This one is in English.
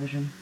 Television,